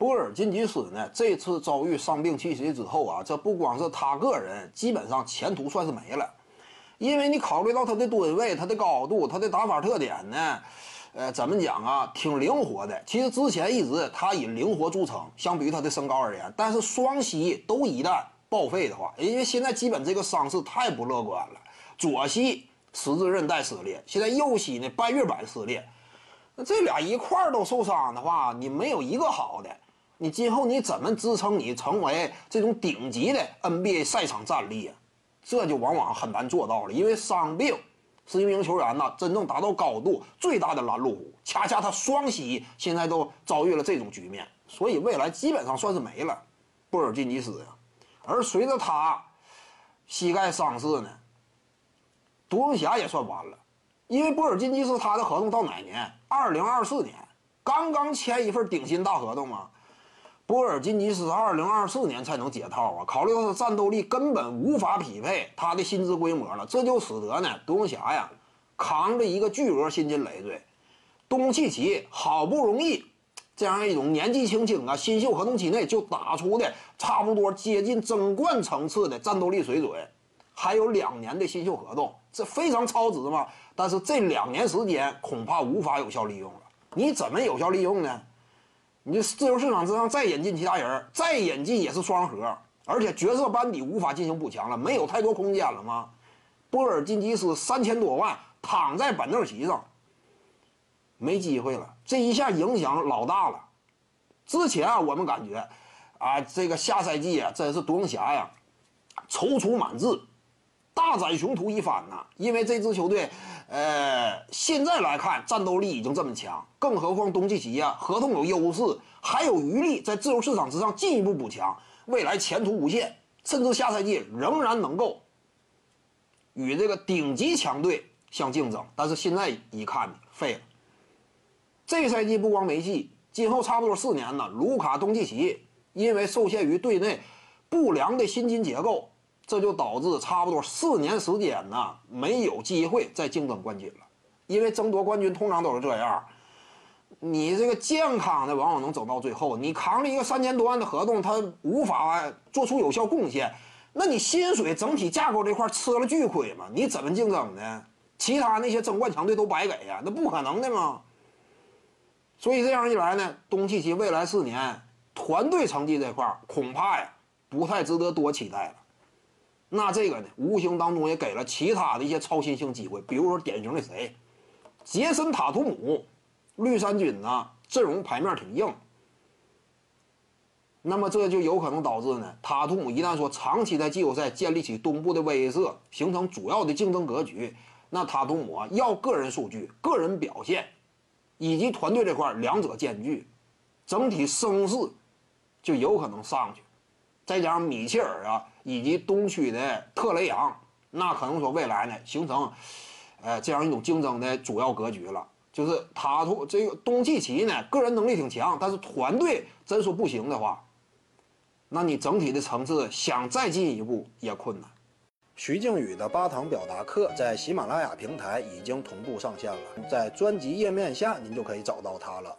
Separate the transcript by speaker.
Speaker 1: 波尔津吉斯呢，这次遭遇伤病缺席之后啊，这不光是他个人，基本上前途算是没了。因为你考虑到他的吨位、他的高度、他的打法特点呢，呃，怎么讲啊，挺灵活的。其实之前一直他以灵活著称，相比于他的身高而言，但是双膝都一旦报废的话，因为现在基本这个伤势太不乐观了，左膝十字韧带撕裂，现在右膝呢半月板撕裂，那这俩一块儿都受伤的话，你没有一个好的，你今后你怎么支撑你成为这种顶级的 NBA 赛场战力啊？这就往往很难做到了，因为伤病是一名球员呢真正达到高度最大的拦路虎。恰恰他双膝现在都遭遇了这种局面，所以未来基本上算是没了。波尔津吉斯呀，而随着他膝盖伤势呢，独行侠也算完了，因为波尔津吉斯他的合同到哪年？二零二四年，刚刚签一份顶薪大合同嘛。波尔津吉斯二零二四年才能解套啊！考虑到他战斗力根本无法匹配他的薪资规模了，这就使得呢，独行侠呀扛着一个巨额薪金累赘，东契奇好不容易这样一种年纪轻轻啊，新秀合同期内就打出的差不多接近争冠层次的战斗力水准，还有两年的新秀合同，这非常超值嘛！但是这两年时间恐怕无法有效利用了，你怎么有效利用呢？你这自由市场之上再引进其他人，再引进也是双核，而且角色班底无法进行补强了，没有太多空间了吗？波尔津吉斯三千多万躺在板凳席上，没机会了，这一下影响老大了。之前啊，我们感觉，啊，这个下赛季啊，真是独行侠呀，踌躇满志，大展雄图一番呐，因为这支球队。呃，现在来看，战斗力已经这么强，更何况东契奇呀，合同有优势，还有余力在自由市场之上进一步补强，未来前途无限，甚至下赛季仍然能够与这个顶级强队相竞争。但是现在一看，废了。这赛季不光没戏，今后差不多四年呢，卢卡东契奇因为受限于队内不良的薪金结构。这就导致差不多四年时间呢，没有机会再竞争冠军了，因为争夺冠军通常都是这样，你这个健康的往往能走到最后，你扛着一个三千多万的合同，他无法做出有效贡献，那你薪水整体架构这块吃了巨亏嘛？你怎么竞争呢？其他那些争冠强队都白给呀，那不可能的嘛。所以这样一来呢，东契奇未来四年团队成绩这块恐怕呀不太值得多期待了。那这个呢，无形当中也给了其他的一些超新星机会，比如说典型的谁，杰森塔图姆，绿衫军呢阵容牌面挺硬，那么这就有可能导致呢，塔图姆一旦说长期在季后赛建立起东部的威慑，形成主要的竞争格局，那塔图姆啊要个人数据、个人表现，以及团队这块两者兼具，整体声势就有可能上去。再加上米切尔啊，以及东区的特雷杨，那可能说未来呢形成，呃这样一种竞争的主要格局了。就是塔图这个东契奇呢，个人能力挺强，但是团队真说不行的话，那你整体的层次想再进一步也困难。
Speaker 2: 徐静宇的八堂表达课在喜马拉雅平台已经同步上线了，在专辑页面下您就可以找到它了。